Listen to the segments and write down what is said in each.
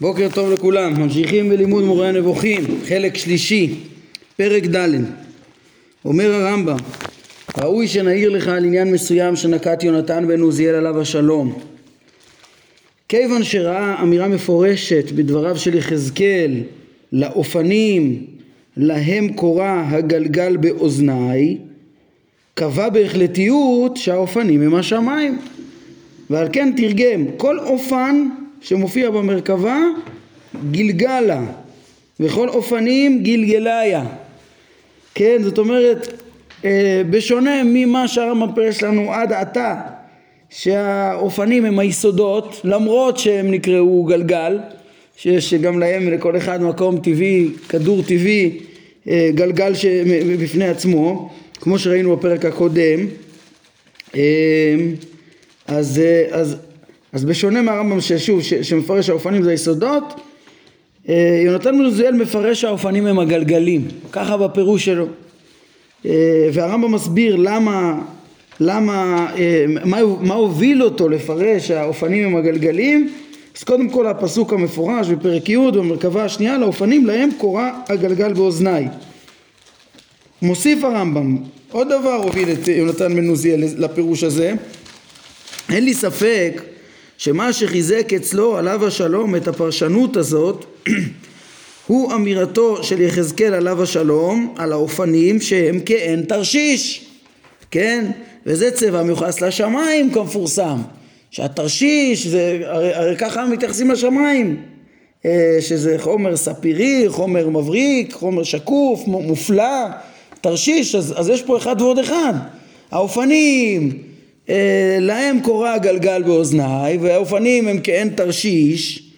בוקר טוב לכולם, ממשיכים בלימוד מורה הנבוכים, חלק שלישי, פרק ד' אומר הרמב"ם ראוי שנעיר לך על עניין מסוים שנקט יונתן בן עוזיאל עליו השלום. כיוון שראה אמירה מפורשת בדבריו של יחזקאל לאופנים להם קורא הגלגל באוזניי קבע בהחלטיות שהאופנים הם השמיים. ועל כן תרגם כל אופן שמופיע במרכבה גלגלה. וכל אופנים גלגליה. כן זאת אומרת אה, בשונה ממה שהרמב"ם פירש לנו עד עתה שהאופנים הם היסודות למרות שהם נקראו גלגל שיש גם להם לכל אחד מקום טבעי כדור טבעי אה, גלגל בפני עצמו כמו שראינו בפרק הקודם. אה, אז, אז אז בשונה מהרמב"ם ששוב שמפרש האופנים זה היסודות אה, יונתן בן עוזיאל מפרש שהאופנים הם הגלגלים ככה בפירוש שלו. אה, והרמב"ם מסביר למה למה אה, מה, מה הוביל אותו לפרש שהאופנים הם הגלגלים. אז קודם כל הפסוק המפורש בפרק י' במרכבה השנייה לאופנים להם קורא הגלגל באוזניי מוסיף הרמב"ם עוד דבר הוביל את יונתן בן עוזיאל לפירוש הזה. אין לי ספק שמה שחיזק אצלו עליו השלום את הפרשנות הזאת הוא אמירתו של יחזקאל עליו השלום על האופנים שהם כעין תרשיש כן? וזה צבע מיוחס לשמיים כמפורסם. שהתרשיש זה הרי, הרי ככה מתייחסים לשמיים. אה, שזה חומר ספירי חומר מבריק חומר שקוף מופלא. תרשיש אז, אז יש פה אחד ועוד אחד. האופנים להם קורא הגלגל באוזניי והאופנים הם כעין תרשיש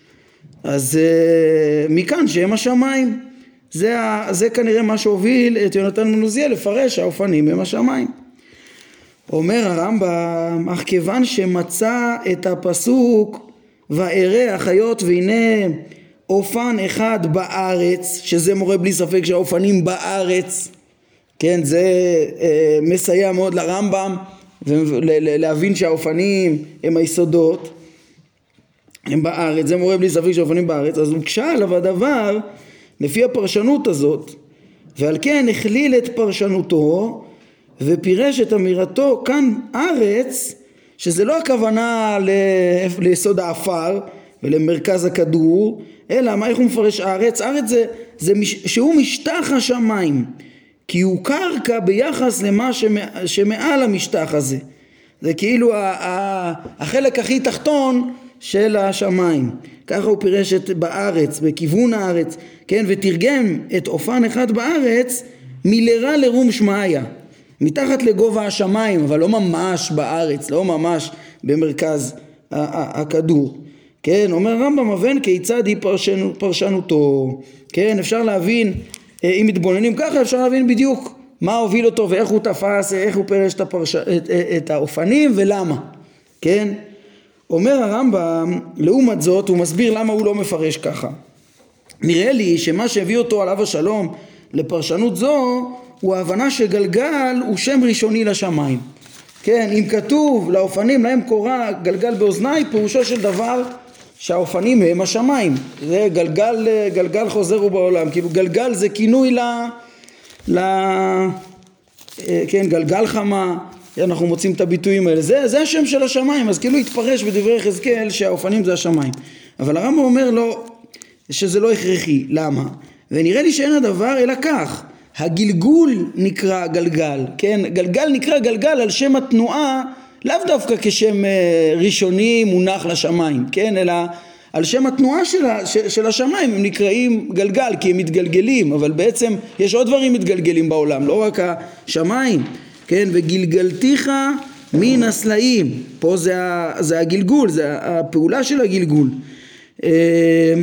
אז אה, מכאן שהם השמיים. זה, זה כנראה מה שהוביל את יונתן מנוזיה לפרש האופנים הם השמיים. אומר הרמב"ם אך כיוון שמצא את הפסוק ואראה החיות והנה אופן אחד בארץ שזה מורה בלי ספק שהאופנים בארץ כן זה אה, מסייע מאוד לרמב"ם ולהבין שהאופנים הם היסודות הם בארץ, זה מורה בלי ספק שהאופנים בארץ, אז הוקשה עליו הדבר לפי הפרשנות הזאת ועל כן הכליל את פרשנותו ופירש את אמירתו כאן ארץ שזה לא הכוונה ליסוד האפר ולמרכז הכדור אלא מה איך הוא מפרש ארץ? ארץ זה, זה מש, שהוא משטח השמיים כי הוא קרקע ביחס למה שמעל המשטח הזה. זה כאילו החלק הכי תחתון של השמיים. ככה הוא פירש את בארץ בכיוון הארץ כן? ותרגם את אופן אחד בארץ מלרה לרום שמעיה. מתחת לגובה השמיים אבל לא ממש בארץ לא ממש במרכז הכדור. כן? אומר רמב"ם אבן כיצד היא פרשנו, פרשנותו כן? אפשר להבין אם מתבוננים ככה אפשר להבין בדיוק מה הוביל אותו ואיך הוא תפס, איך הוא פירש את, הפרש... את, את האופנים ולמה, כן? אומר הרמב"ם, לעומת זאת הוא מסביר למה הוא לא מפרש ככה. נראה לי שמה שהביא אותו עליו השלום לפרשנות זו הוא ההבנה שגלגל הוא שם ראשוני לשמיים. כן, אם כתוב לאופנים להם קורה גלגל באוזניי פירושו של דבר שהאופנים הם השמיים. זה גלגל, גלגל חוזר הוא בעולם. כאילו גלגל זה כינוי ל... ל... אה, כן, גלגל חמה. אנחנו מוצאים את הביטויים האלה. זה, זה השם של השמיים. אז כאילו התפרש בדברי יחזקאל שהאופנים זה השמיים. אבל הרמב"ם אומר לו שזה לא הכרחי. למה? ונראה לי שאין הדבר אלא כך. הגלגול נקרא גלגל. כן גלגל נקרא גלגל על שם התנועה לאו דווקא כשם אה, ראשוני מונח לשמיים, כן? אלא על שם התנועה של, של השמיים הם נקראים גלגל כי הם מתגלגלים אבל בעצם יש עוד דברים מתגלגלים בעולם לא רק השמיים כן? וגלגלתיך מן הסלעים. פה זה, זה הגלגול זה הפעולה של הגלגול. אה,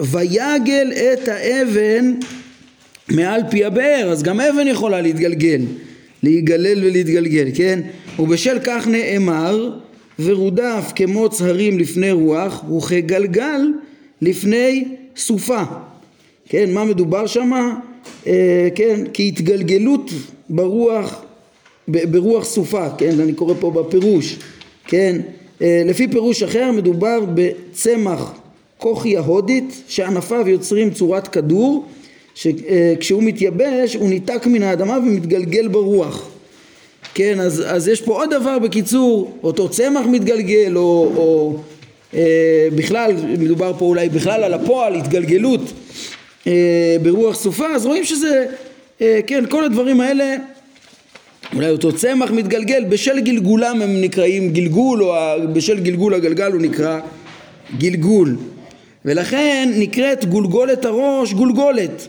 ויגל את האבן מעל פי הבאר אז גם אבן יכולה להתגלגל להיגלל ולהתגלגל כן ובשל כך נאמר ורודף כמו צהרים לפני רוח וכגלגל לפני סופה. כן מה מדובר שמה? אה, כן כהתגלגלות ברוח ברוח סופה. כן אני קורא פה בפירוש. כן אה, לפי פירוש אחר מדובר בצמח כוכי ההודית שענפיו יוצרים צורת כדור שכשהוא מתייבש הוא ניתק מן האדמה ומתגלגל ברוח כן אז, אז יש פה עוד דבר בקיצור אותו צמח מתגלגל או, או אה, בכלל מדובר פה אולי בכלל על הפועל התגלגלות אה, ברוח סופה אז רואים שזה אה, כן כל הדברים האלה אולי אותו צמח מתגלגל בשל גלגולם הם נקראים גלגול או בשל גלגול הגלגל הוא נקרא גלגול. ולכן נקראת גולגולת הראש גולגולת.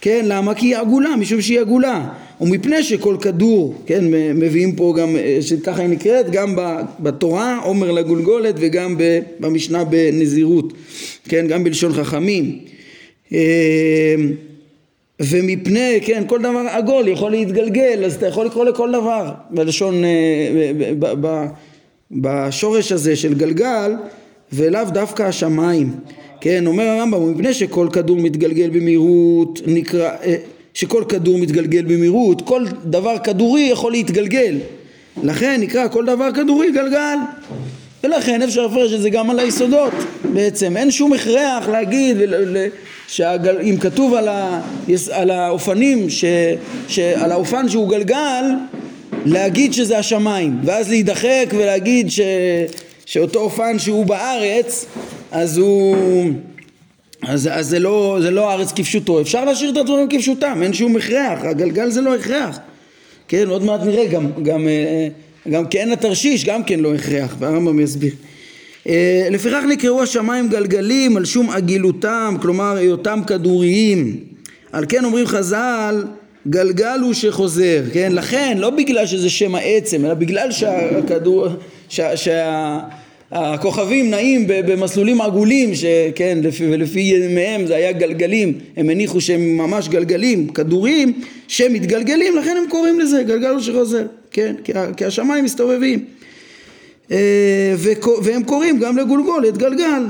כן למה? כי היא עגולה משום שהיא עגולה ומפני שכל כדור כן מביאים פה גם שככה היא נקראת גם בתורה עומר לגולגולת וגם במשנה בנזירות כן גם בלשון חכמים אה, ומפני, כן, כל דבר עגול יכול להתגלגל, אז אתה יכול לקרוא לכל דבר בלשון, אה, בשורש הזה של גלגל, ולאו דווקא השמיים. כן, אומר הרמב"ם, מפני שכל כדור מתגלגל במהירות, נקרא, אה, שכל כדור מתגלגל במהירות, כל דבר כדורי יכול להתגלגל. לכן נקרא כל דבר כדורי גלגל. ולכן אפשר לפרש את זה גם על היסודות בעצם. אין שום הכרח להגיד שאם כתוב על, ה, על האופנים, ש, על האופן שהוא גלגל, להגיד שזה השמיים, ואז להידחק ולהגיד ש, שאותו אופן שהוא בארץ, אז הוא... אז, אז זה, לא, זה לא הארץ כפשוטו, אפשר להשאיר את הדברים כפשוטם, אין שום הכרח, הגלגל זה לא הכרח, כן, עוד מעט נראה גם, גם, אה, גם כעין התרשיש, גם כן לא הכרח, והרמב"ם יסביר. אה, לפיכך נקראו השמיים גלגלים על שום עגילותם, כלומר היותם כדוריים. על כן אומרים חז"ל, גלגל הוא שחוזר, כן? לכן, לא בגלל שזה שם העצם, אלא בגלל שהכדור, שה, שה, הכוכבים נעים במסלולים עגולים, שכן, לפי, ולפי ימיהם זה היה גלגלים, הם הניחו שהם ממש גלגלים, כדורים, שמתגלגלים, לכן הם קוראים לזה גלגל שחוזר, כן? כי השמיים מסתובבים. אה, והם קוראים גם לגולגולת גלגל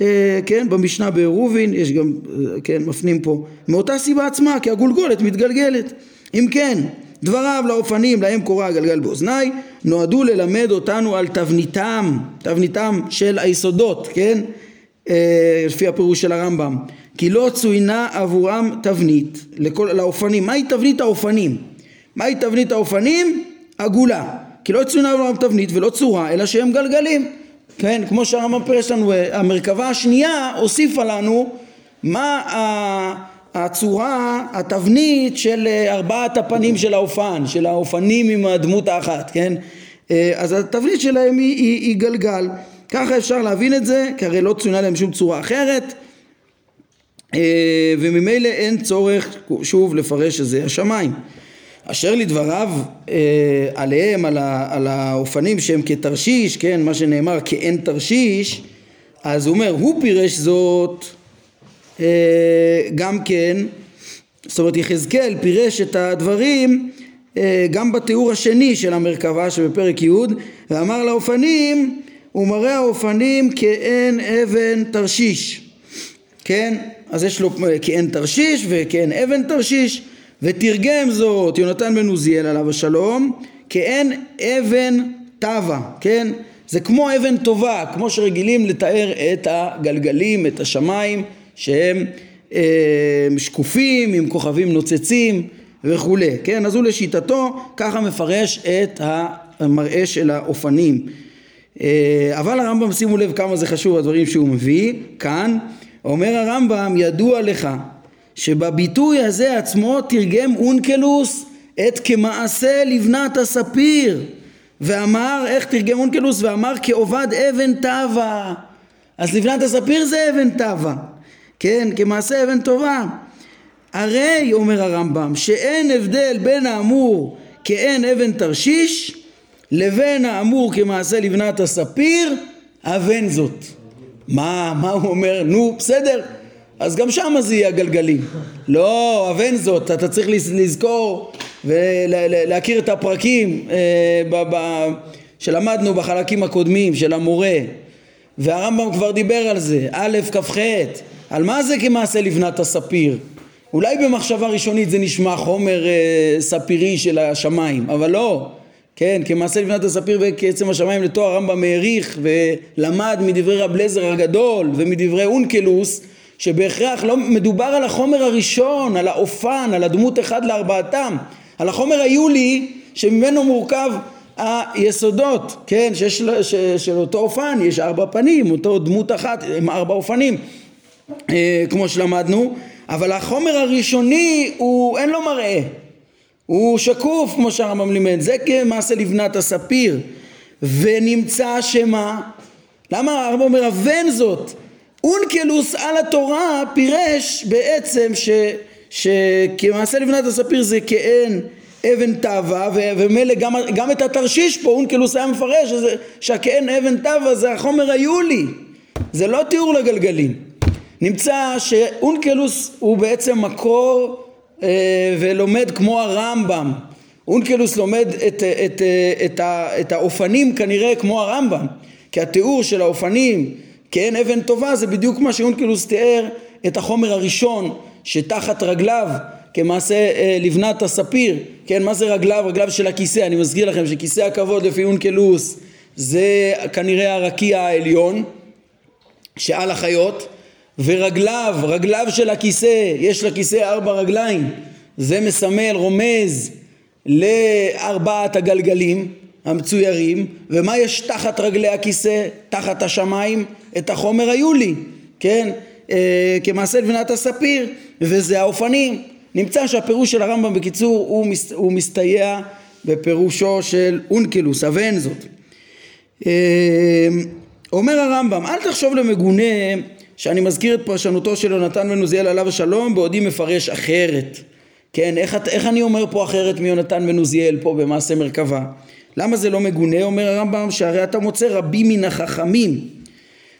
אה, כן במשנה בעירובין יש גם אה, כן מפנים פה מאותה סיבה עצמה כי הגולגולת מתגלגלת אם כן דבריו לאופנים להם קורא הגלגל באוזניי נועדו ללמד אותנו על תבניתם תבניתם של היסודות כן לפי הפירוש של הרמב"ם כי לא צוינה עבורם תבנית לכל, לאופנים מהי תבנית האופנים? מהי תבנית האופנים? עגולה כי לא צוינה עולם תבנית ולא צורה אלא שהם גלגלים כן כמו שהרמב"ם פירש לנו המרכבה השנייה הוסיפה לנו מה הצורה התבנית של אה, ארבעת הפנים של האופן של האופנים עם הדמות האחת כן? אה, אז התבנית שלהם היא, היא, היא גלגל. ככה אפשר להבין את זה כי הרי לא צוינה להם שום צורה אחרת. אה, וממילא אין צורך שוב לפרש שזה השמיים. אשר לדבריו עליהם, על, ה, על האופנים שהם כתרשיש, כן, מה שנאמר כאין תרשיש, אז הוא אומר, הוא פירש זאת גם כן, זאת אומרת יחזקאל פירש את הדברים אה, גם בתיאור השני של המרכבה שבפרק י' ואמר לאופנים הוא מראה האופנים כאין אבן תרשיש כן? אז יש לו כאין תרשיש וכאין אבן תרשיש ותרגם זאת יונתן בן עוזיאל עליו השלום כאין אבן טבה, כן? זה כמו אבן טובה, כמו שרגילים לתאר את הגלגלים, את השמיים, שהם אה, שקופים עם כוכבים נוצצים וכולי, כן? אז הוא לשיטתו ככה מפרש את המראה של האופנים. אה, אבל הרמב"ם שימו לב כמה זה חשוב הדברים שהוא מביא כאן, אומר הרמב"ם ידוע לך שבביטוי הזה עצמו תרגם אונקלוס את כמעשה לבנת הספיר ואמר, איך תרגם אונקלוס? ואמר כעובד אבן טבה אז לבנת הספיר זה אבן טבה כן, כמעשה אבן טובה הרי, אומר הרמב"ם, שאין הבדל בין האמור כאין אבן תרשיש לבין האמור כמעשה לבנת הספיר, אבן זאת. מה, מה הוא אומר? נו, בסדר, אז גם שם זה יהיה הגלגלים. לא, אבן זאת, אתה צריך לזכור ולהכיר את הפרקים אה, שלמדנו בחלקים הקודמים של המורה והרמב"ם כבר דיבר על זה, א' כ"ח, על מה זה כמעשה לבנת הספיר? אולי במחשבה ראשונית זה נשמע חומר אה, ספירי של השמיים, אבל לא, כן, כמעשה לבנת הספיר וכעצם השמיים לתואר הרמב"ם העריך ולמד מדברי רב לזר הגדול ומדברי אונקלוס שבהכרח לא מדובר על החומר הראשון, על האופן, על הדמות אחד לארבעתם, על החומר היולי שממנו מורכב היסודות, כן, שיש, ש, של אותו אופן יש ארבע פנים, אותו דמות אחת עם ארבע אופנים, כמו שלמדנו, אבל החומר הראשוני הוא אין לו מראה, הוא שקוף כמו שהרמב"ם לימד, זה כמעשה לבנת הספיר, ונמצא שמה? למה הרמב"ם אומר אבן זאת? אונקלוס על התורה פירש בעצם ש, שכמעשה לבנת הספיר זה כאין אבן תאווה ומילא גם, גם את התרשיש פה אונקלוס היה מפרש שהכאין אבן תאווה זה החומר היולי זה לא תיאור לגלגלים נמצא שאונקלוס הוא בעצם מקור אה, ולומד כמו הרמב"ם. אונקלוס לומד את, את, את, את, את האופנים כנראה כמו הרמב"ם כי התיאור של האופנים כאין אבן טובה זה בדיוק מה שאונקלוס תיאר את החומר הראשון שתחת רגליו כמעשה אה, לבנת הספיר, כן, מה זה רגליו? רגליו של הכיסא, אני מזכיר לכם שכיסא הכבוד לפי אונקלוס זה כנראה הרקיע העליון שעל החיות ורגליו, רגליו של הכיסא, יש לכיסא ארבע רגליים, זה מסמל, רומז לארבעת הגלגלים המצוירים, ומה יש תחת רגלי הכיסא, תחת השמיים? את החומר היולי, כן? אה, כמעשה לבנת הספיר, וזה האופנים. נמצא שהפירוש של הרמב"ם בקיצור הוא, מס, הוא מסתייע בפירושו של אונקלוס, אבן זאת. אה, אומר הרמב"ם, אל תחשוב למגונה שאני מזכיר את פרשנותו של יונתן בן עוזיאל עליו השלום בעודי מפרש אחרת. כן, איך, איך אני אומר פה אחרת מיונתן בן עוזיאל פה במעשה מרכבה? למה זה לא מגונה? אומר הרמב"ם שהרי אתה מוצא רבים מן החכמים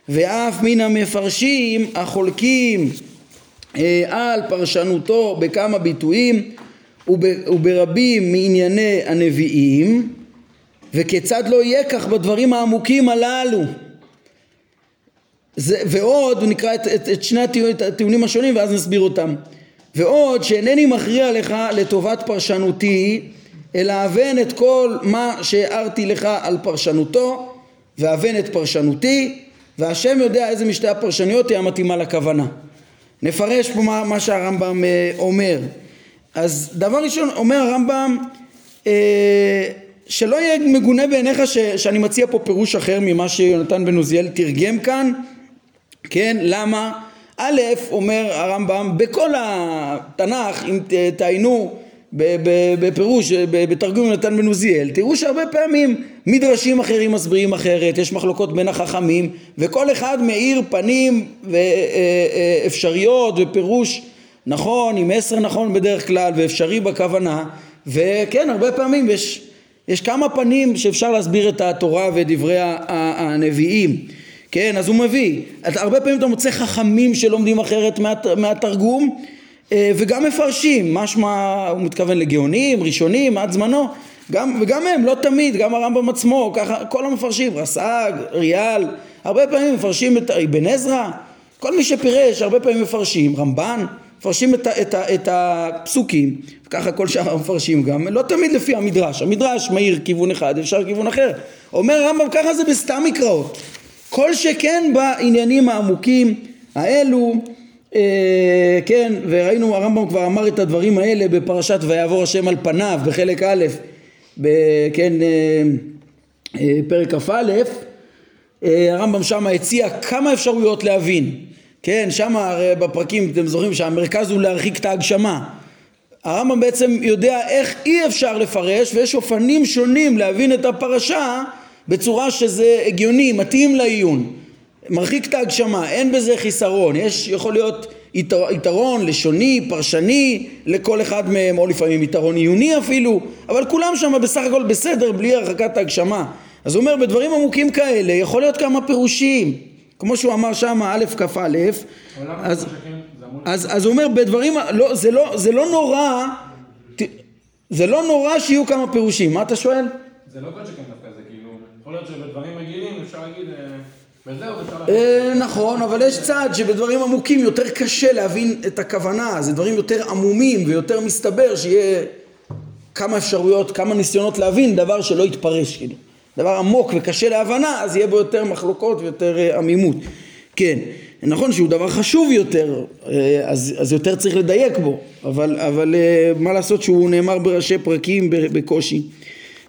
ואף מן המפרשים החולקים אה, על פרשנותו בכמה ביטויים וברבים מענייני הנביאים וכיצד לא יהיה כך בדברים העמוקים הללו זה, ועוד, נקרא את, את, את שני הטיעונים השונים ואז נסביר אותם ועוד שאינני מכריע לך לטובת פרשנותי אלא אבן את כל מה שהערתי לך על פרשנותו ואבן את פרשנותי והשם יודע איזה משתי הפרשניות היא המתאימה לכוונה נפרש פה מה, מה שהרמב"ם אה, אומר. אז דבר ראשון אומר הרמב"ם אה, שלא יהיה מגונה בעיניך ש, שאני מציע פה פירוש אחר ממה שיונתן בן עוזיאל תרגם כאן, כן, למה? א', אומר הרמב"ם, בכל התנ"ך, אם תעיינו בפירוש, בתרגום נתן בן עוזיאל, תראו שהרבה פעמים מדרשים אחרים מסבירים אחרת, יש מחלוקות בין החכמים, וכל אחד מאיר פנים ואפשריות ופירוש נכון, עם עשר נכון בדרך כלל, ואפשרי בכוונה, וכן, הרבה פעמים יש, יש כמה פנים שאפשר להסביר את התורה ודברי הנביאים. כן, אז הוא מביא, הרבה פעמים אתה מוצא חכמים שלומדים אחרת מהתרגום אה, וגם מפרשים, משמע הוא מתכוון לגאונים, ראשונים, עד זמנו, גם, וגם הם, לא תמיד, גם הרמב"ם עצמו, ככה, כל המפרשים, רס"ג, ריאל, הרבה פעמים מפרשים את אבן עזרא, כל מי שפירש, הרבה פעמים מפרשים, רמב"ן, מפרשים את, את, את, את הפסוקים, וככה כל שאר המפרשים גם, לא תמיד לפי המדרש, המדרש מאיר כיוון אחד, אפשר כיוון אחר, אומר הרמב"ם ככה זה בסתם מקראות, כל שכן בעניינים העמוקים האלו אה, כן, וראינו הרמב"ם כבר אמר את הדברים האלה בפרשת ויעבור השם על פניו בחלק א', כן, אה, אה, פרק כ"א, הרמב"ם שם הציע כמה אפשרויות להבין, כן, שם בפרקים אתם זוכרים שהמרכז הוא להרחיק את ההגשמה. הרמב"ם בעצם יודע איך אי אפשר לפרש ויש אופנים שונים להבין את הפרשה בצורה שזה הגיוני, מתאים לעיון. מרחיק את ההגשמה, אין בזה חיסרון, יש יכול להיות יתר, יתרון לשוני, פרשני לכל אחד מהם, או לפעמים יתרון עיוני אפילו, אבל כולם שם בסך הכל בסדר בלי הרחקת ההגשמה. אז הוא אומר בדברים עמוקים כאלה יכול להיות כמה פירושים, כמו שהוא אמר שם א' כ"א, אז, אז, אז הוא אומר בדברים, לא, זה, לא, זה לא נורא, זה לא נורא שיהיו כמה פירושים, מה אתה שואל? זה לא כל שכן יכול להיות שבדברים רגילים אפשר להגיד אה, אה, נכון, אבל יש צד שבדברים עמוקים יותר קשה להבין את הכוונה, זה דברים יותר עמומים ויותר מסתבר שיהיה כמה אפשרויות, כמה ניסיונות להבין דבר שלא יתפרש כאילו. דבר עמוק וקשה להבנה, אז יהיה בו יותר מחלוקות ויותר אה, עמימות. כן, נכון שהוא דבר חשוב יותר, אז, אז יותר צריך לדייק בו, אבל, אבל מה לעשות שהוא נאמר בראשי פרקים בקושי.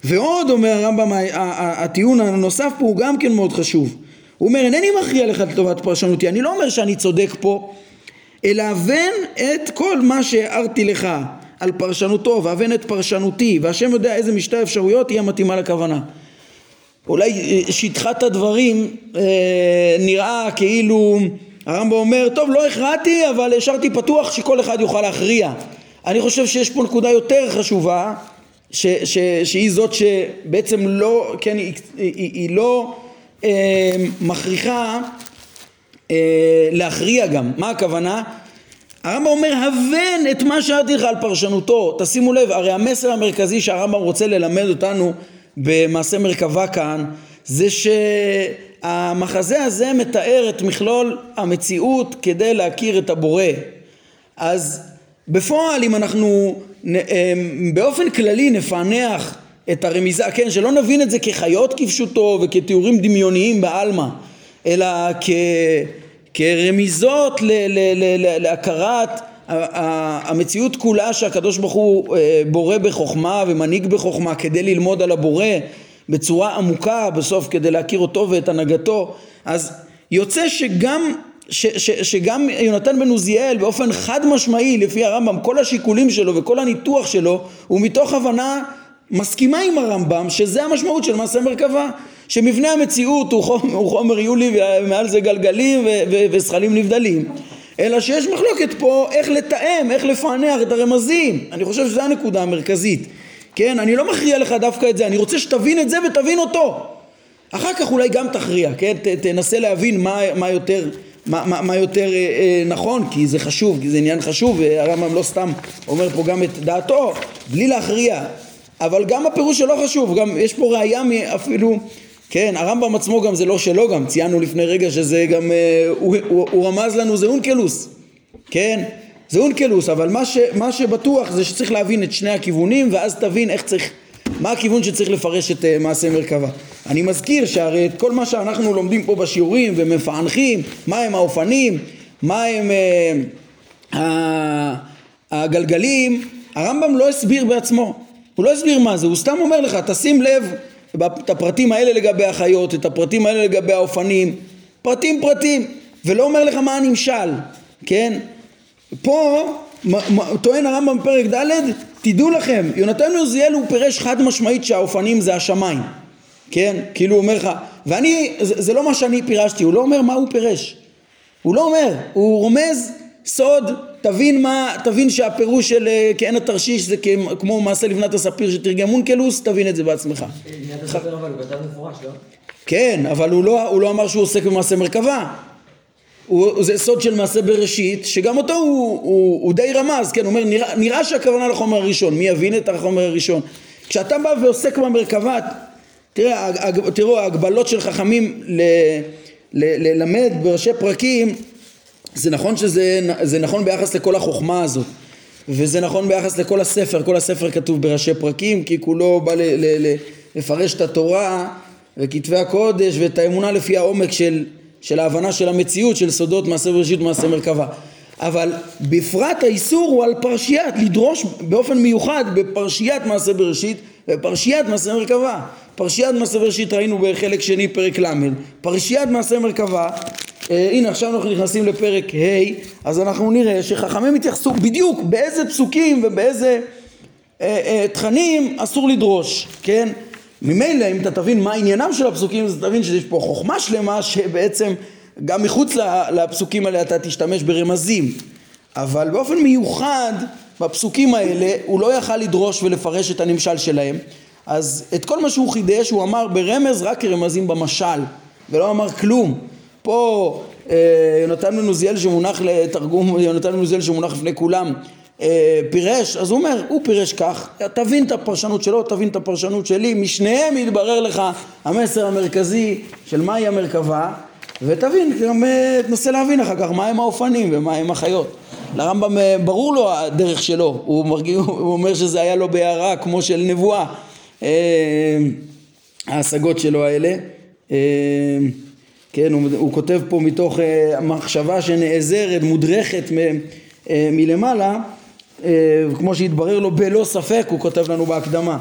ועוד אומר הרמב"ם, הטיעון הנוסף פה הוא גם כן מאוד חשוב. הוא אומר, אינני מכריע לך לטובת פרשנותי, אני לא אומר שאני צודק פה, אלא אבן את כל מה שהערתי לך על פרשנותו, ואבן את פרשנותי, והשם יודע איזה משתי אפשרויות תהיה מתאימה לכוונה. אולי אה, שטחת הדברים אה, נראה כאילו הרמב"ם אומר טוב לא הכרעתי אבל השארתי פתוח שכל אחד יוכל להכריע אני חושב שיש פה נקודה יותר חשובה ש, ש, שהיא זאת שבעצם לא, כן, היא, היא, היא לא אה, מכריחה אה, להכריע גם, מה הכוונה? הרמב"ם אומר הבן את מה שאמרתי לך על פרשנותו, תשימו לב, הרי המסר המרכזי שהרמב"ם רוצה ללמד אותנו במעשה מרכבה כאן זה שהמחזה הזה מתאר את מכלול המציאות כדי להכיר את הבורא. אז בפועל אם אנחנו באופן כללי נפענח את הרמיזה, כן, שלא נבין את זה כחיות כפשוטו וכתיאורים דמיוניים בעלמא, אלא כ, כרמיזות ל, ל, ל, ל, להכרת המציאות כולה שהקדוש ברוך הוא אה, בורא בחוכמה ומנהיג בחוכמה כדי ללמוד על הבורא בצורה עמוקה בסוף כדי להכיר אותו ואת הנהגתו. אז יוצא שגם ש, ש, שגם יונתן בן עוזיאל באופן חד משמעי לפי הרמב"ם כל השיקולים שלו וכל הניתוח שלו הוא מתוך הבנה מסכימה עם הרמב"ם שזה המשמעות של מעשה מרכבה שמבנה המציאות הוא חומר, הוא חומר יולי ומעל זה גלגלים וזכלים נבדלים. אלא שיש מחלוקת פה איך לתאם, איך לפענח את הרמזים. אני חושב שזו הנקודה המרכזית. כן, אני לא מכריע לך דווקא את זה, אני רוצה שתבין את זה ותבין אותו. אחר כך אולי גם תכריע, כן, ת, תנסה להבין מה, מה יותר מה, מה, מה יותר אה, אה, נכון, כי זה חשוב, כי זה עניין חשוב, והרמב"ם לא סתם אומר פה גם את דעתו, בלי להכריע, אבל גם הפירוש שלו חשוב, גם יש פה ראייה אפילו, כן, הרמב"ם עצמו גם זה לא שלו גם, ציינו לפני רגע שזה גם, אה, הוא, הוא, הוא רמז לנו זה אונקלוס, כן, זה אונקלוס, אבל מה, ש, מה שבטוח זה שצריך להבין את שני הכיוונים ואז תבין איך צריך מה הכיוון שצריך לפרש את uh, מעשה מרכבה. אני מזכיר שהרי את כל מה שאנחנו לומדים פה בשיעורים ומפענחים, מה הם האופנים, מה הם uh, הגלגלים, הרמב"ם לא הסביר בעצמו, הוא לא הסביר מה זה, הוא סתם אומר לך, תשים לב את הפרטים האלה לגבי החיות, את הפרטים האלה לגבי האופנים, פרטים פרטים, ולא אומר לך מה הנמשל, כן? פה טוען הרמב"ם בפרק ד' תדעו לכם, יונתן עוזיאל הוא פירש חד משמעית שהאופנים זה השמיים, כן? כאילו הוא אומר לך, ואני, זה, זה לא מה שאני פירשתי, הוא לא אומר מה הוא פירש, הוא לא אומר, הוא רומז סוד, תבין מה, תבין שהפירוש של אה, כעין התרשיש זה כמו מעשה לבנת הספיר שתרגם מונקלוס, תבין את זה בעצמך. מפורש, לא? כן, אבל הוא לא, הוא לא אמר שהוא עוסק במעשה מרכבה, הוא, זה סוד של מעשה בראשית, שגם אותו הוא, הוא, הוא די רמז, כן, הוא אומר, נראה, נראה שהכוונה לחומר הראשון, מי יבין את החומר הראשון? כשאתה בא ועוסק במרכבה, תראה, תראו, ההגבלות של חכמים ל, ל, ללמד בראשי פרקים, זה נכון שזה נכון ביחס לכל החוכמה הזאת, וזה נכון ביחס לכל הספר, כל הספר כתוב בראשי פרקים, כי כולו בא ל, ל, ל, לפרש את התורה וכתבי הקודש ואת האמונה לפי העומק של של ההבנה של המציאות של סודות מעשה בראשית ומעשה מרכבה אבל בפרט האיסור הוא על פרשיית, לדרוש באופן מיוחד בפרשיית מעשה בראשית ופרשיית מעשה מרכבה. פרשיית מעשה בראשית ראינו בחלק שני פרק ל', פרשיית מעשה מרכבה, אה, הנה עכשיו אנחנו נכנסים לפרק ה', אז אנחנו נראה שחכמים התייחסו בדיוק באיזה פסוקים ובאיזה אה, אה, תכנים אסור לדרוש, כן? ממילא אם אתה תבין מה עניינם של הפסוקים אז תבין שיש פה חוכמה שלמה שבעצם גם מחוץ לפסוקים האלה אתה תשתמש ברמזים אבל באופן מיוחד בפסוקים האלה הוא לא יכל לדרוש ולפרש את הנמשל שלהם. אז את כל מה שהוא חידש הוא אמר ברמז רק כרמזים במשל ולא אמר כלום. פה אה, יונתן בן עוזיאל שמונח לתרגום יונתן בן עוזיאל שמונח לפני כולם אה, פירש, אז הוא אומר, הוא פירש כך, תבין את הפרשנות שלו, תבין את הפרשנות שלי, משניהם יתברר לך המסר המרכזי של מהי המרכבה, ותבין, גם אה, תנסה להבין אחר כך מהם האופנים ומהם החיות. לרמב"ם אה, ברור לו הדרך שלו, הוא, מרגיע, הוא אומר שזה היה לו בהערה כמו של נבואה, אה, ההשגות שלו האלה. כן, הוא, הוא כותב פה מתוך מחשבה שנעזרת, מודרכת מ, מלמעלה, כמו שהתברר לו בלא ספק, הוא כותב לנו בהקדמה,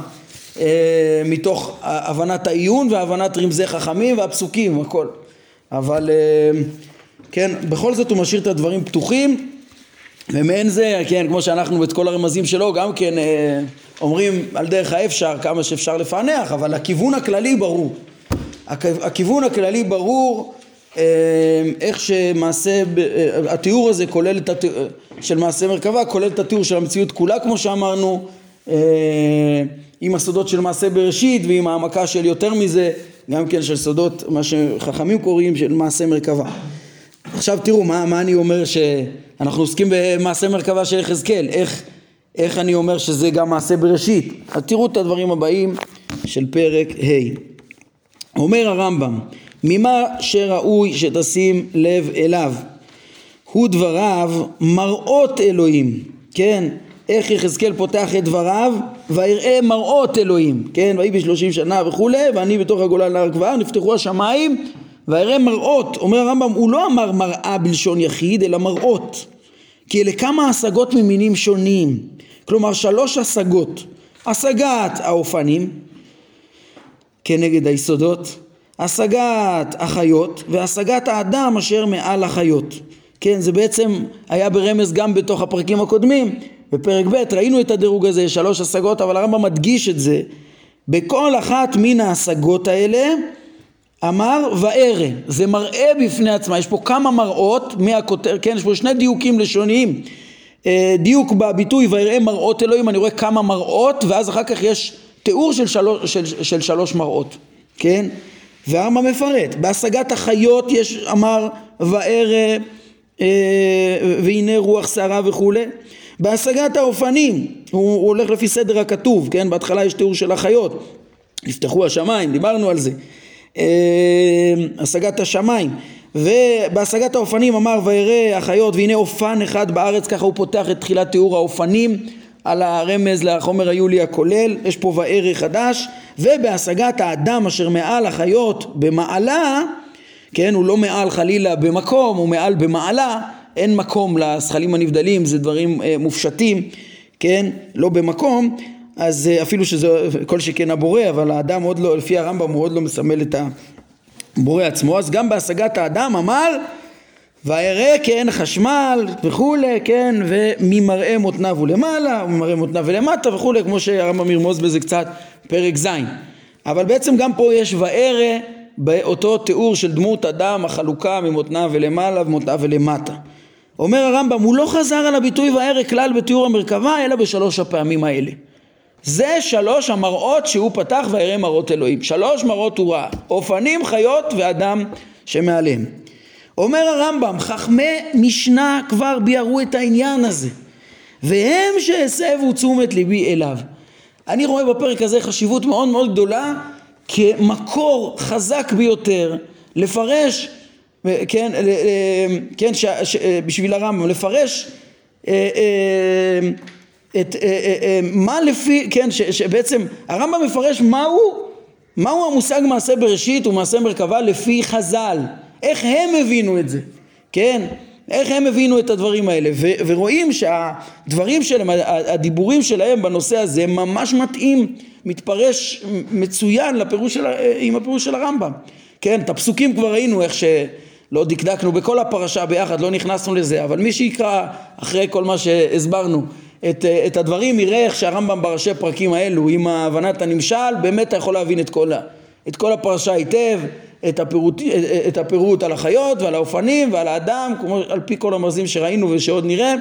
מתוך הבנת העיון והבנת רמזי חכמים והפסוקים, הכל. אבל כן, בכל זאת הוא משאיר את הדברים פתוחים ומעין זה, כן, כמו שאנחנו את כל הרמזים שלו גם כן אה, אומרים על דרך האפשר כמה שאפשר לפענח, אבל הכיוון הכללי ברור. הכיוון הכללי ברור אה, איך שמעשה, אה, התיאור הזה כולל את התיאור של מעשה מרכבה, כולל את התיאור של המציאות כולה כמו שאמרנו, עם הסודות של מעשה בראשית ועם העמקה של יותר מזה, גם כן של סודות, מה שחכמים קוראים של מעשה מרכבה. עכשיו תראו מה, מה אני אומר שאנחנו עוסקים במעשה מרכבה של יחזקאל, איך, איך אני אומר שזה גם מעשה בראשית. אז תראו את הדברים הבאים של פרק ה'. אומר הרמב"ם, ממה שראוי שתשים לב אליו, הוא דבריו מראות אלוהים, כן? איך יחזקאל פותח את דבריו, ויראה מראות אלוהים, כן? ויהי בשלושים שנה וכולי, ואני בתוך הגולה להר כבר, נפתחו השמיים ויראה מראות, אומר הרמב"ם, הוא לא אמר מראה בלשון יחיד, אלא מראות. כי אלה כמה השגות ממינים שונים. כלומר, שלוש השגות. השגת האופנים כנגד היסודות, השגת החיות והשגת האדם אשר מעל החיות. כן, זה בעצם היה ברמז גם בתוך הפרקים הקודמים. בפרק ב' ראינו את הדירוג הזה, שלוש השגות, אבל הרמב"ם מדגיש את זה. בכל אחת מן ההשגות האלה אמר וארא, זה מראה בפני עצמה, יש פה כמה מראות מהכותר, כן, יש פה שני דיוקים לשוניים, אה, דיוק בביטוי ויראה מראות אלוהים, אני רואה כמה מראות, ואז אחר כך יש תיאור של שלוש, של, של שלוש מראות, כן, והרמב"ם מפרט, בהשגת החיות יש, אמר וארא אה, והנה רוח שערה וכולי, בהשגת האופנים, הוא, הוא הולך לפי סדר הכתוב, כן, בהתחלה יש תיאור של החיות, נפתחו השמיים, דיברנו על זה. אמ, השגת השמיים. ובהשגת האופנים אמר וירא החיות והנה אופן אחד בארץ ככה הוא פותח את תחילת תיאור האופנים. על הרמז לחומר היולי הכולל יש פה וארא חדש ובהשגת האדם אשר מעל החיות במעלה כן? הוא לא מעל חלילה במקום הוא מעל במעלה אין מקום לזכלים הנבדלים זה דברים אה, מופשטים כן לא במקום אז אה, אפילו שזה כל שכן הבורא, אבל האדם עוד לא, לפי הרמב"ם הוא עוד לא מסמל את הבורא עצמו, אז גם בהשגת האדם אמר וירא כן חשמל וכולי, כן, וממראה מותניו ולמעלה, וממראה מותניו ולמטה וכולי, כמו שהרמב"ם ירמוז בזה קצת פרק ז'. אבל בעצם גם פה יש וארא באותו תיאור של דמות אדם, החלוקה ממותניו ולמעלה ומותניו ולמטה. אומר הרמב"ם, הוא לא חזר על הביטוי וארא כלל בתיאור המרכבה, אלא בשלוש הפעמים האלה. זה שלוש המראות שהוא פתח ויראה מראות אלוהים. שלוש מראות הוא ראה, אופנים, חיות ואדם שמעליהם. אומר הרמב"ם, חכמי משנה כבר ביארו את העניין הזה, והם שהסבו תשומת ליבי אליו. אני רואה בפרק הזה חשיבות מאוד מאוד גדולה כמקור חזק ביותר לפרש, כן, כן ש, ש, בשביל הרמב"ם, לפרש אה, אה, את, אה, אה, אה, מה לפי, כן, ש, שבעצם הרמב"ם מפרש מהו, מהו המושג מעשה בראשית ומעשה מרכבה לפי חז"ל, איך הם הבינו את זה, כן, איך הם הבינו את הדברים האלה, ו, ורואים שהדברים שלהם, הדיבורים שלהם בנושא הזה ממש מתאים, מתפרש מצוין לפירוש של, עם הפירוש של הרמב"ם, כן, את הפסוקים כבר ראינו איך ש... לא דקדקנו בכל הפרשה ביחד, לא נכנסנו לזה, אבל מי שיקרא אחרי כל מה שהסברנו את, את הדברים יראה איך שהרמב"ם בראשי פרקים האלו עם הבנת הנמשל באמת אתה יכול להבין את כל, את כל הפרשה היטב את הפירוט, את הפירוט על החיות ועל האופנים ועל האדם כמו על פי כל המרזים שראינו ושעוד נראה.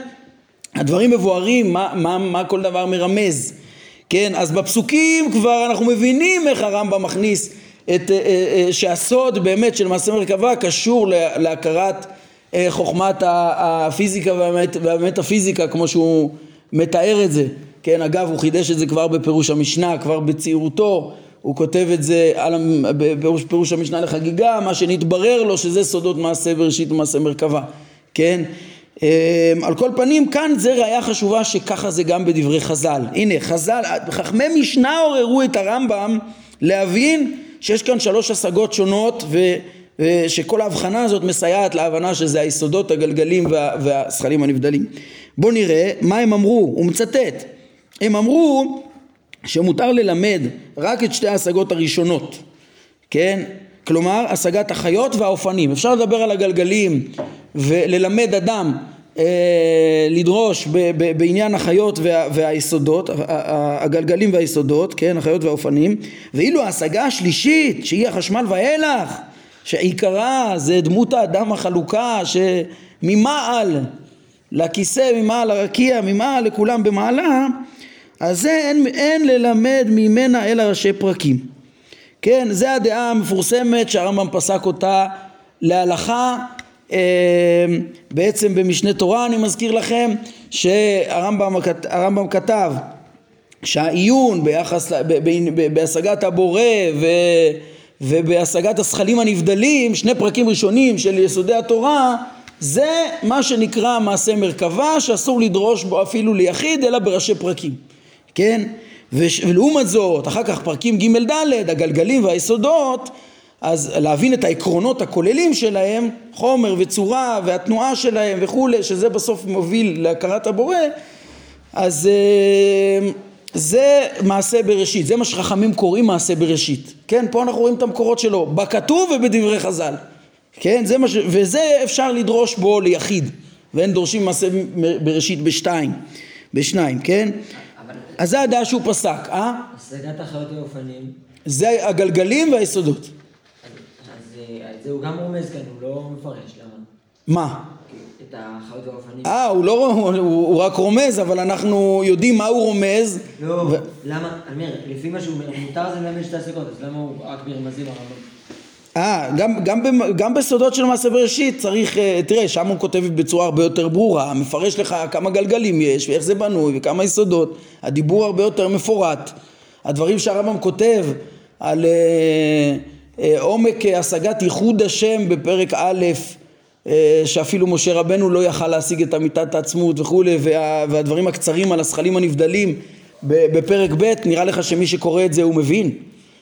הדברים מבוארים מה, מה, מה כל דבר מרמז כן? אז בפסוקים כבר אנחנו מבינים איך הרמב"ם מכניס את, אה, אה, שהסוד באמת של מעשה מרכבה קשור להכרת אה, חוכמת הפיזיקה והמטאפיזיקה כמו שהוא מתאר את זה, כן, אגב הוא חידש את זה כבר בפירוש המשנה, כבר בצעירותו, הוא כותב את זה על, בפירוש המשנה לחגיגה, מה שנתברר לו שזה סודות מעשה בראשית ומעשה מרכבה, כן, על כל פנים כאן זה ראיה חשובה שככה זה גם בדברי חז"ל. הנה חז"ל, חכמי משנה עוררו את הרמב"ם להבין שיש כאן שלוש השגות שונות ושכל ההבחנה הזאת מסייעת להבנה שזה היסודות הגלגלים וה, והשכלים הנבדלים. בואו נראה מה הם אמרו, הוא מצטט. הם אמרו שמותר ללמד רק את שתי ההשגות הראשונות כן? כלומר השגת החיות והאופנים. אפשר לדבר על הגלגלים וללמד אדם לדרוש ב, ב, בעניין החיות וה, והיסודות, הגלגלים והיסודות, כן, החיות והאופנים, ואילו ההשגה השלישית שהיא החשמל וההלך, שעיקרה זה דמות האדם החלוקה שממעל לכיסא, ממעל לרקיע, ממעל לכולם במעלה, אז זה אין, אין ללמד ממנה אלא ראשי פרקים. כן, זה הדעה המפורסמת שהרמב"ם פסק אותה להלכה בעצם במשנה תורה אני מזכיר לכם שהרמב"ם כתב שהעיון ביחס, בהשגת הבורא ו, ובהשגת השכלים הנבדלים, שני פרקים ראשונים של יסודי התורה, זה מה שנקרא מעשה מרכבה שאסור לדרוש בו אפילו ליחיד אלא בראשי פרקים, כן? ולעומת זאת, אחר כך פרקים ג' ד', הגלגלים והיסודות, אז להבין את העקרונות הכוללים שלהם, חומר וצורה והתנועה שלהם וכולי, שזה בסוף מוביל להכרת הבורא, אז אה, זה מעשה בראשית, זה מה שחכמים קוראים מעשה בראשית, כן? פה אנחנו רואים את המקורות שלו, בכתוב ובדברי חז"ל, כן? זה מה ש... וזה אפשר לדרוש בו ליחיד, ואין דורשים מעשה בראשית בשתיים, בשניים, כן? אבל... אז זה הדעה שהוא פסק, אה? השגת החיות ואופנים זה הגלגלים והיסודות. זה הוא גם רומז כאן, הוא לא מפרש, למה? מה? את החיות והאופנים. אה, הוא לא, הוא, הוא רק רומז, אבל אנחנו יודעים מה הוא רומז. לא, ו... למה, אני אומר, לפי מה שהוא אומר, מותר זה ללמד שתי הסגות, אז למה הוא רק ברמזים הרמב"ם? אה, גם, גם, גם בסודות של מעשה בראשית צריך, אה, תראה, שם הוא כותב בצורה הרבה יותר ברורה, מפרש לך כמה גלגלים יש ואיך זה בנוי וכמה יסודות, הדיבור הרבה יותר מפורט. הדברים שהרמב"ם כותב על... אה, אה, עומק השגת ייחוד השם בפרק א' אה, שאפילו משה רבנו לא יכל להשיג את אמיתת העצמות וכולי וה, והדברים הקצרים על הזכלים הנבדלים בפרק ב' נראה לך שמי שקורא את זה הוא מבין.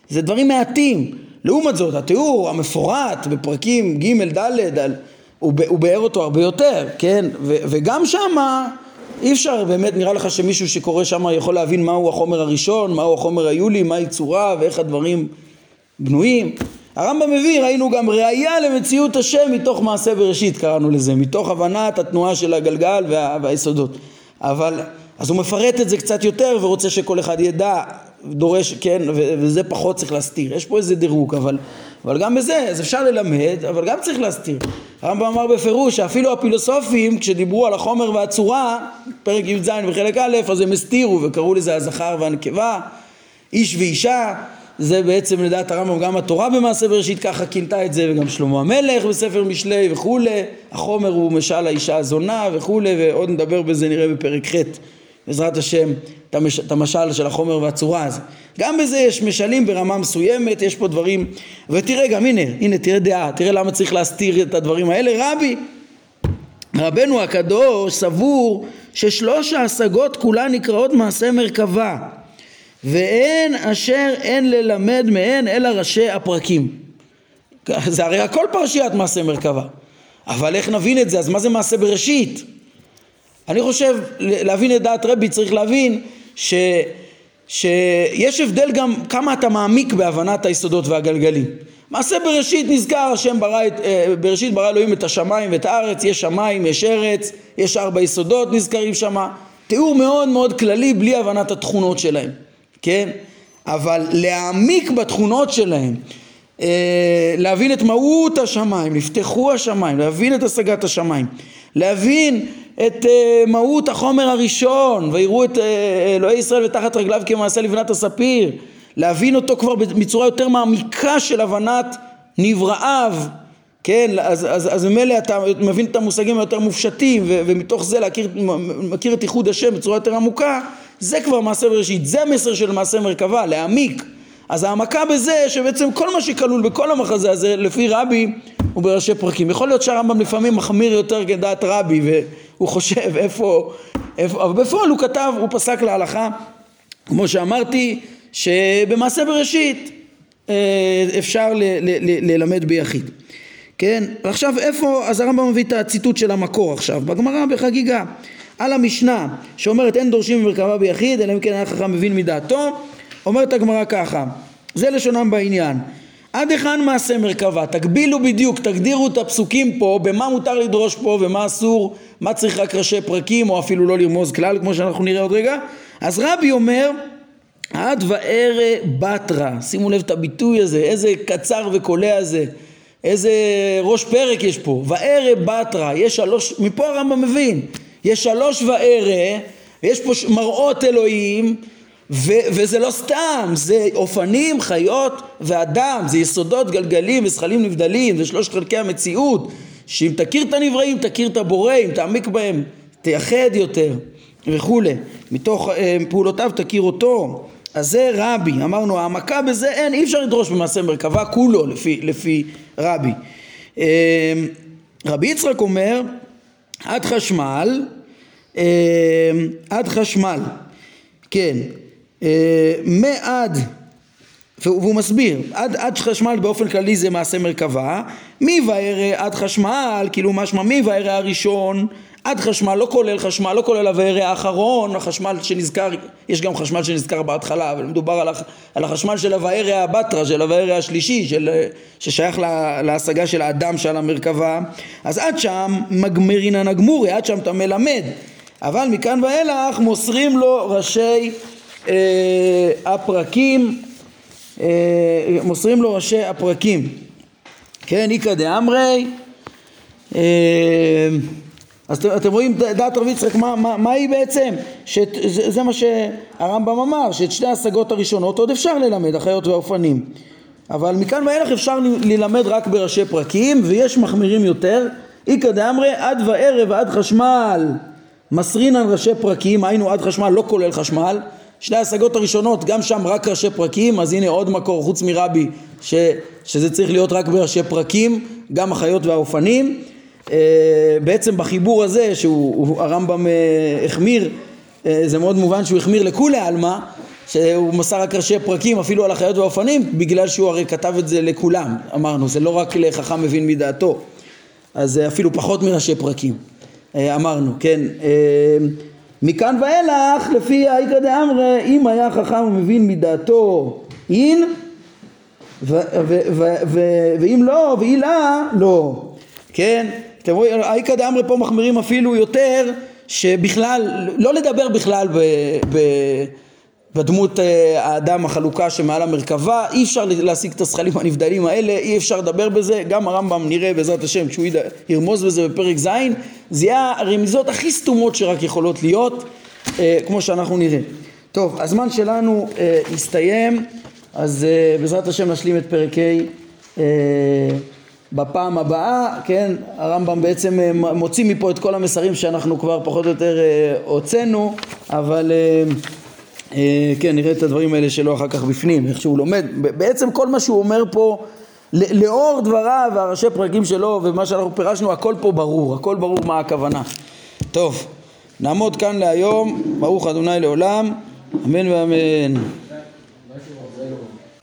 זה דברים מעטים. לעומת זאת התיאור המפורט בפרקים ג' ד' הוא, הוא באר אותו הרבה יותר כן? ו, וגם שמה אי אפשר באמת נראה לך שמישהו שקורא שמה יכול להבין מהו החומר הראשון מהו החומר היולי מהי צורה ואיך הדברים בנויים. הרמב"ם מביא, ראינו גם ראייה למציאות השם מתוך מעשה בראשית קראנו לזה, מתוך הבנת התנועה של הגלגל וה, והיסודות. אבל, אז הוא מפרט את זה קצת יותר ורוצה שכל אחד ידע, דורש, כן, וזה פחות צריך להסתיר. יש פה איזה דירוג, אבל, אבל גם בזה, אז אפשר ללמד, אבל גם צריך להסתיר. הרמב"ם אמר בפירוש שאפילו הפילוסופים, כשדיברו על החומר והצורה, פרק י"ז וחלק א', אז הם הסתירו וקראו לזה הזכר והנקבה, איש ואישה. זה בעצם לדעת הרמב"ם גם התורה במעשה בראשית ככה כינתה את זה וגם שלמה המלך בספר משלי וכולי. החומר הוא משל האישה הזונה וכולי ועוד נדבר בזה נראה בפרק ח' בעזרת השם את המשל של החומר והצורה. הזה גם בזה יש משלים ברמה מסוימת יש פה דברים ותראה גם הנה הנה תראה דעה תראה למה צריך להסתיר את הדברים האלה. רבי רבנו הקדוש סבור ששלוש ההשגות כולן נקראות מעשה מרכבה ואין אשר אין ללמד מהן אלא ראשי הפרקים. זה הרי הכל פרשיית מעשה מרכבה. אבל איך נבין את זה? אז מה זה מעשה בראשית? אני חושב, להבין את דעת רבי צריך להבין ש, שיש הבדל גם כמה אתה מעמיק בהבנת היסודות והגלגלים. מעשה בראשית נזכר השם ברא את, אה, בראשית ברא אלוהים את השמיים ואת הארץ, יש שמיים, יש ארץ, יש ארבע יסודות נזכרים שמה. תיאור מאוד מאוד כללי בלי הבנת התכונות שלהם. כן? אבל להעמיק בתכונות שלהם, אה, להבין את מהות השמיים, נפתחו השמיים, להבין את השגת השמיים, להבין את אה, מהות החומר הראשון, ויראו את אה, אלוהי ישראל ותחת רגליו כמעשה לבנת הספיר, להבין אותו כבר בצורה יותר מעמיקה של הבנת נבראיו, כן, אז, ממילא אתה מבין את המושגים היותר מופשטים ומתוך זה להכיר, מכיר את ייחוד השם בצורה יותר עמוקה זה כבר מעשה בראשית, זה המסר של מעשה מרכבה, להעמיק. אז העמקה בזה שבעצם כל מה שכלול בכל המחזה הזה לפי רבי הוא בראשי פרקים. יכול להיות שהרמב"ם לפעמים מחמיר יותר כדעת רבי והוא חושב איפה, איפה אבל בפועל הוא כתב, הוא פסק להלכה כמו שאמרתי שבמעשה בראשית אה, אפשר ל- ל- ל- ללמד ביחיד. כן? ועכשיו איפה, אז הרמב"ם מביא את הציטוט של המקור עכשיו, בגמרא בחגיגה, על המשנה שאומרת אין דורשים במרכבה ביחיד אלא אם כן היה חכם מבין מדעתו, אומרת הגמרא ככה, זה לשונם בעניין, עד היכן מעשה מרכבה, תגבילו בדיוק, תגדירו את הפסוקים פה, במה מותר לדרוש פה ומה אסור, מה צריך רק ראשי פרקים או אפילו לא לרמוז כלל כמו שאנחנו נראה עוד רגע, אז רבי אומר עד וערה בתרא, שימו לב את הביטוי הזה, איזה קצר וקולע זה, איזה ראש פרק יש פה, וערה בתרא, יש שלוש, מפה הרמב"ם מבין, יש שלוש וערה, ויש פה מראות אלוהים, ו- וזה לא סתם, זה אופנים, חיות ואדם, זה יסודות, גלגלים וזכלים נבדלים, זה שלושת חלקי המציאות, שאם תכיר את הנבראים, תכיר את הבורא, אם תעמיק בהם, תייחד יותר. וכולי, מתוך אה, פעולותיו תכיר אותו. אז זה רבי, אמרנו העמקה בזה אין, אי אפשר לדרוש במעשה מרכבה כולו לפי, לפי רבי. אה, רבי יצחק אומר עד חשמל, אה, עד חשמל, כן, אה, מעד והוא מסביר, עד, עד חשמל באופן כללי זה מעשה מרכבה, מי וירא עד חשמל, כאילו משמע מי וירא הראשון, עד חשמל לא כולל חשמל, לא כולל הוירא האחרון, החשמל שנזכר, יש גם חשמל שנזכר בהתחלה, אבל מדובר על, הח, על החשמל של הוירא הבטרה, של הוירא השלישי, של, ששייך לה, להשגה של האדם שעל המרכבה, אז עד שם מגמרינן הגמורי, עד שם אתה מלמד, אבל מכאן ואילך מוסרים לו ראשי אה, הפרקים אה, מוסרים לו ראשי הפרקים, כן, איכא דאמרי, אה, אז אתם, אתם רואים דעת רבי יצחק, מה, מה, מה היא בעצם? שזה, זה מה שהרמב"ם אמר, שאת שתי ההשגות הראשונות עוד אפשר ללמד, החיות והאופנים. אבל מכאן ואילך אפשר ללמד רק בראשי פרקים, ויש מחמירים יותר. איכא דאמרי עד וערב ועד חשמל מסרינן ראשי פרקים, היינו עד חשמל לא כולל חשמל. שתי ההשגות הראשונות, גם שם רק ראשי פרקים, אז הנה עוד מקור חוץ מרבי, ש, שזה צריך להיות רק בראשי פרקים, גם החיות והאופנים. אה, בעצם בחיבור הזה, שהוא הרמב"ם אה, החמיר, אה, זה מאוד מובן שהוא החמיר לכולי עלמא, שהוא מסר רק ראשי פרקים אפילו על החיות והאופנים, בגלל שהוא הרי כתב את זה לכולם, אמרנו, זה לא רק לחכם מבין מדעתו, אז אפילו פחות מראשי פרקים, אמרנו, כן. מכאן ואילך, לפי האיכא דאמרי, אם היה חכם ומבין מדעתו אין, ואם לא, ואילה, לא. כן? אתם רואים, האיכא דאמרי פה מחמירים אפילו יותר, שבכלל, לא לדבר בכלל ב... ב- בדמות אה, האדם החלוקה שמעל המרכבה, אי אפשר להשיג את השכלים הנבדלים האלה, אי אפשר לדבר בזה, גם הרמב"ם נראה בעזרת השם כשהוא ירמוז בזה בפרק ז', זה יהיה הרמיזות הכי סתומות שרק יכולות להיות, אה, כמו שאנחנו נראה. טוב, הזמן שלנו אה, הסתיים, אז אה, בעזרת השם נשלים את פרק ה' אה, בפעם הבאה, כן, הרמב"ם בעצם אה, מוציא מפה את כל המסרים שאנחנו כבר פחות או יותר אה, הוצאנו, אבל אה, כן, נראה את הדברים האלה שלו אחר כך בפנים, איך שהוא לומד. בעצם כל מה שהוא אומר פה, לאור דבריו והראשי פרקים שלו ומה שאנחנו פירשנו, הכל פה ברור, הכל ברור מה הכוונה. טוב, נעמוד כאן להיום, ברוך אדוני לעולם, אמן ואמן.